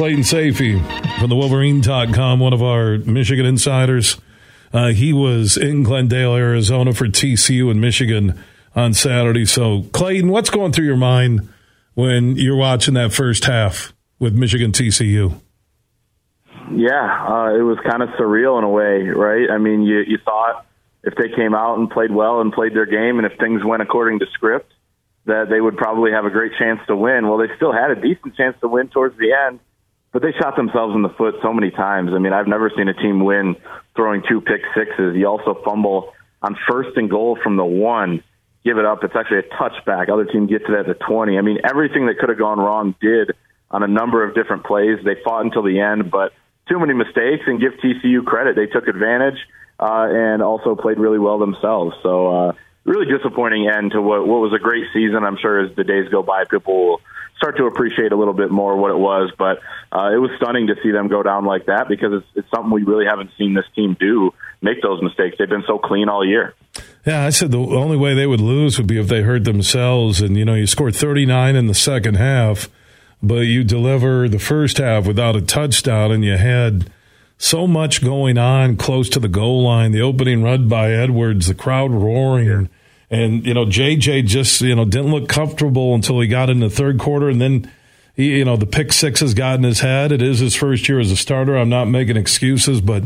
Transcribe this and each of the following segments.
Clayton Sayfie from the Wolverine.com, one of our Michigan insiders. Uh, he was in Glendale, Arizona for TCU and Michigan on Saturday. So, Clayton, what's going through your mind when you're watching that first half with Michigan TCU? Yeah, uh, it was kind of surreal in a way, right? I mean, you, you thought if they came out and played well and played their game, and if things went according to script, that they would probably have a great chance to win. Well, they still had a decent chance to win towards the end, but they shot themselves in the foot so many times. I mean, I've never seen a team win throwing two pick sixes. You also fumble on first and goal from the one, give it up. It's actually a touchback. Other team gets it at the 20. I mean, everything that could have gone wrong did on a number of different plays. They fought until the end, but too many mistakes and give TCU credit. They took advantage uh, and also played really well themselves. So, uh, really disappointing end to what, what was a great season. I'm sure as the days go by, people will start to appreciate a little bit more what it was. But uh, it was stunning to see them go down like that because it's, it's something we really haven't seen this team do make those mistakes. They've been so clean all year. Yeah, I said the only way they would lose would be if they hurt themselves. And, you know, you scored 39 in the second half, but you deliver the first half without a touchdown, and you had so much going on close to the goal line. The opening run by Edwards, the crowd roaring. And, you know, JJ just, you know, didn't look comfortable until he got in the third quarter. And then, he, you know, the pick six has gotten his head. It is his first year as a starter. I'm not making excuses, but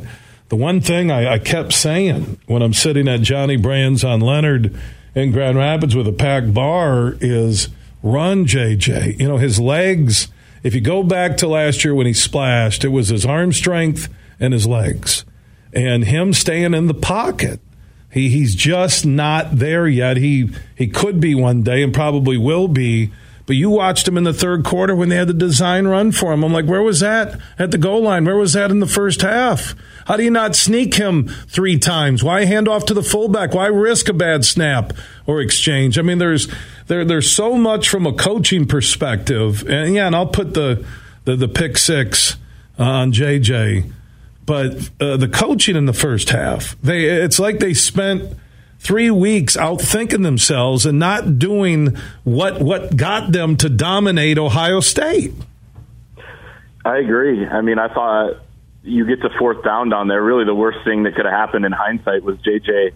the one thing I, I kept saying when I'm sitting at Johnny Brann's on Leonard in Grand Rapids with a packed bar is run, JJ. You know, his legs, if you go back to last year when he splashed, it was his arm strength and his legs and him staying in the pocket. He he's just not there yet. He he could be one day and probably will be. But you watched him in the third quarter when they had the design run for him. I'm like, where was that at the goal line? Where was that in the first half? How do you not sneak him three times? Why hand off to the fullback? Why risk a bad snap or exchange? I mean, there's there there's so much from a coaching perspective, and yeah, and I'll put the the, the pick six on JJ but uh, the coaching in the first half, they it's like they spent three weeks out thinking themselves and not doing what what got them to dominate Ohio State. I agree. I mean, I thought you get to fourth down down there. Really, the worst thing that could have happened in hindsight was JJ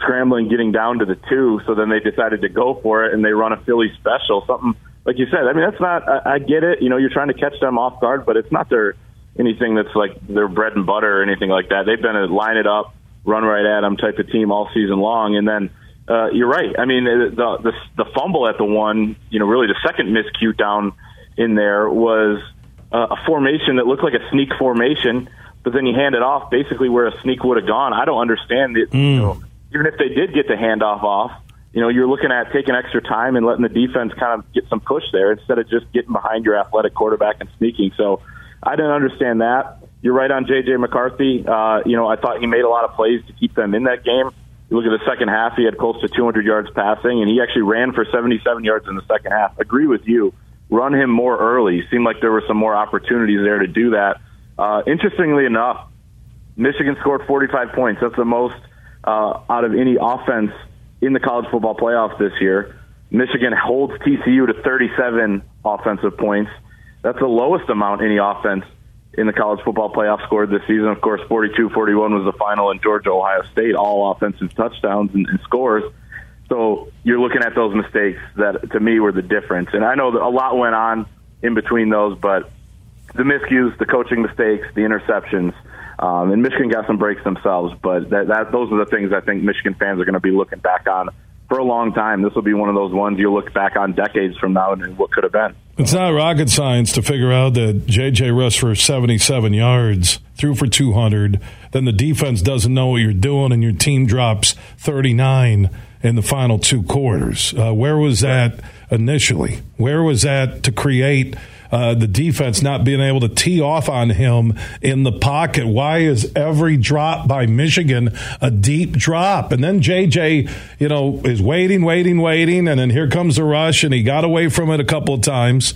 scrambling, getting down to the two. So then they decided to go for it, and they run a Philly special. Something like you said. I mean, that's not. I, I get it. You know, you're trying to catch them off guard, but it's not their anything that's like their bread and butter or anything like that. They've been a line it up, run right at them type of team all season long. And then uh, you're right. I mean, the, the the fumble at the one, you know, really the second miscue down in there was uh, a formation that looked like a sneak formation, but then you hand it off basically where a sneak would have gone. I don't understand it. Mm. You know, even if they did get the handoff off, you know, you're looking at taking extra time and letting the defense kind of get some push there instead of just getting behind your athletic quarterback and sneaking. So I didn't understand that. You're right on J.J. McCarthy. Uh, you know, I thought he made a lot of plays to keep them in that game. You look at the second half, he had close to 200 yards passing, and he actually ran for 77 yards in the second half. Agree with you. Run him more early. Seemed like there were some more opportunities there to do that. Uh, interestingly enough, Michigan scored 45 points. That's the most uh, out of any offense in the college football playoffs this year. Michigan holds TCU to 37 offensive points. That's the lowest amount any offense in the college football playoff scored this season. Of course, 42 41 was the final in Georgia Ohio State, all offensive touchdowns and, and scores. So you're looking at those mistakes that to me were the difference. And I know that a lot went on in between those, but the miscues, the coaching mistakes, the interceptions, um, and Michigan got some breaks themselves. But that, that those are the things I think Michigan fans are going to be looking back on for a long time. This will be one of those ones you'll look back on decades from now and what could have been. It's not rocket science to figure out that JJ rushed for 77 yards, threw for 200. Then the defense doesn't know what you're doing, and your team drops 39 in the final two quarters. Uh, where was that initially? Where was that to create? Uh, the defense not being able to tee off on him in the pocket. Why is every drop by Michigan a deep drop? And then JJ, you know, is waiting, waiting, waiting, and then here comes the rush, and he got away from it a couple of times.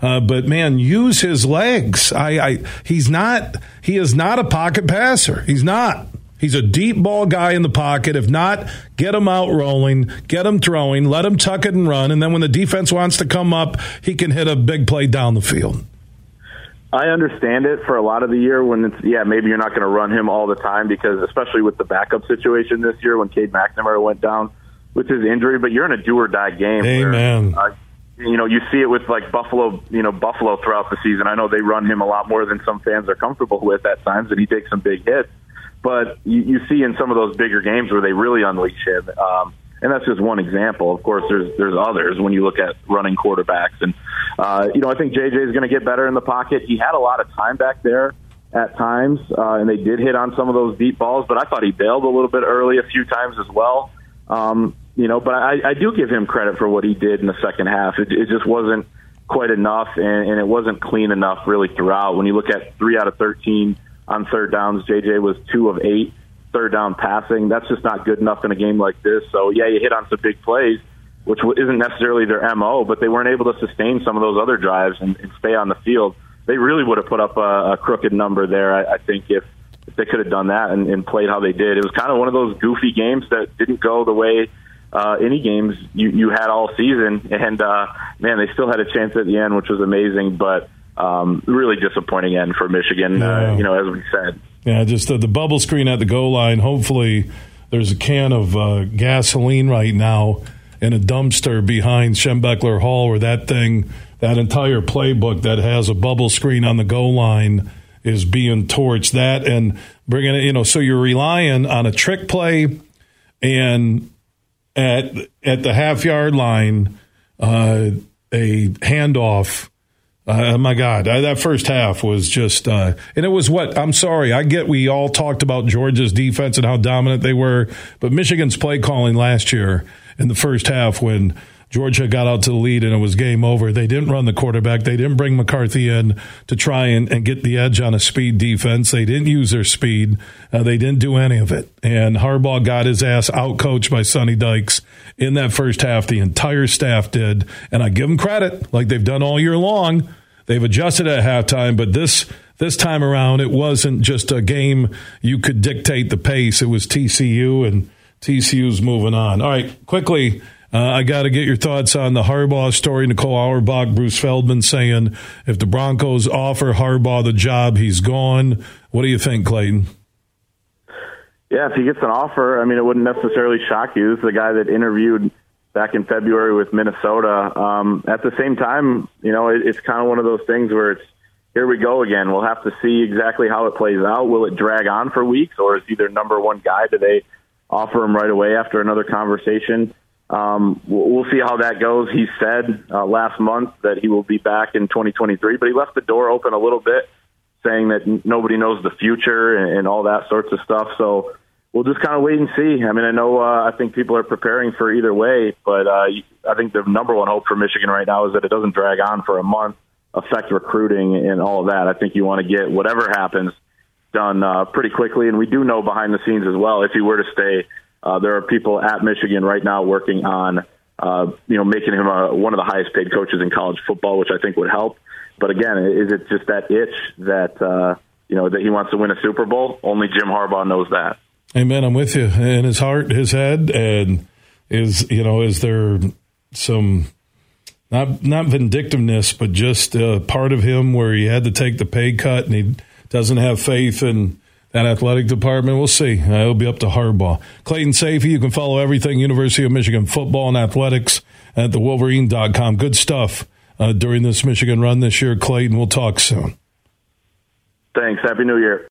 Uh, but man, use his legs. I, I, he's not. He is not a pocket passer. He's not. He's a deep ball guy in the pocket. If not, get him out rolling, get him throwing, let him tuck it and run. And then when the defense wants to come up, he can hit a big play down the field. I understand it for a lot of the year when it's yeah maybe you're not going to run him all the time because especially with the backup situation this year when Cade McNamara went down with his injury, but you're in a do or die game. Amen. Where, uh, you know, you see it with like Buffalo, you know, Buffalo throughout the season. I know they run him a lot more than some fans are comfortable with at times, and he takes some big hits. But you, you see in some of those bigger games where they really unleash him. Um, and that's just one example. Of course, there's there's others when you look at running quarterbacks, and uh, you know I think JJ is going to get better in the pocket. He had a lot of time back there at times, uh, and they did hit on some of those deep balls, but I thought he bailed a little bit early a few times as well. Um, you know, but I, I do give him credit for what he did in the second half. It, it just wasn't quite enough, and, and it wasn't clean enough really throughout. When you look at three out of 13 on third downs, JJ was two of eight third down passing. That's just not good enough in a game like this. So, yeah, you hit on some big plays, which isn't necessarily their MO, but they weren't able to sustain some of those other drives and, and stay on the field. They really would have put up a, a crooked number there, I, I think, if, if they could have done that and, and played how they did. It was kind of one of those goofy games that didn't go the way uh, any games you, you had all season. And uh, man, they still had a chance at the end, which was amazing. But um, really disappointing end for Michigan. Yeah. Uh, you know, as we said. Yeah, just the, the bubble screen at the goal line. Hopefully, there's a can of uh, gasoline right now in a dumpster behind Schembechler Hall, where that thing, that entire playbook that has a bubble screen on the goal line is being torched. That and bringing it, you know, so you're relying on a trick play and at at the half yard line, uh, a handoff. Uh, my God, uh, that first half was just, uh, and it was what I'm sorry. I get we all talked about Georgia's defense and how dominant they were, but Michigan's play calling last year in the first half when Georgia got out to the lead and it was game over. They didn't run the quarterback. They didn't bring McCarthy in to try and, and get the edge on a speed defense. They didn't use their speed. Uh, they didn't do any of it. And Harbaugh got his ass outcoached by Sonny Dykes in that first half. The entire staff did. And I give them credit, like they've done all year long. They've adjusted at halftime, but this this time around, it wasn't just a game you could dictate the pace. It was TCU, and TCU's moving on. All right, quickly. Uh, I got to get your thoughts on the Harbaugh story. Nicole Auerbach, Bruce Feldman saying if the Broncos offer Harbaugh the job, he's gone. What do you think, Clayton? Yeah, if he gets an offer, I mean, it wouldn't necessarily shock you. This is the guy that interviewed back in February with Minnesota. Um, at the same time, you know, it, it's kind of one of those things where it's here we go again. We'll have to see exactly how it plays out. Will it drag on for weeks, or is he their number one guy? Do they offer him right away after another conversation? Um, we'll see how that goes. He said uh, last month that he will be back in 2023, but he left the door open a little bit, saying that nobody knows the future and, and all that sorts of stuff. So we'll just kind of wait and see. I mean, I know uh, I think people are preparing for either way, but uh, I think the number one hope for Michigan right now is that it doesn't drag on for a month, affect recruiting and all of that. I think you want to get whatever happens done uh, pretty quickly, and we do know behind the scenes as well if he were to stay uh, there are people at Michigan right now working on, uh, you know, making him a, one of the highest paid coaches in college football, which I think would help. But again, is it just that itch that uh, you know that he wants to win a Super Bowl? Only Jim Harbaugh knows that. Amen. I'm with you. In his heart, his head, and is you know, is there some not not vindictiveness, but just a part of him where he had to take the pay cut and he doesn't have faith in that athletic department. We'll see. Uh, it'll be up to Harbaugh. Clayton Sayfie, you can follow everything University of Michigan football and athletics at thewolverine.com. Good stuff uh, during this Michigan run this year. Clayton, we'll talk soon. Thanks. Happy New Year.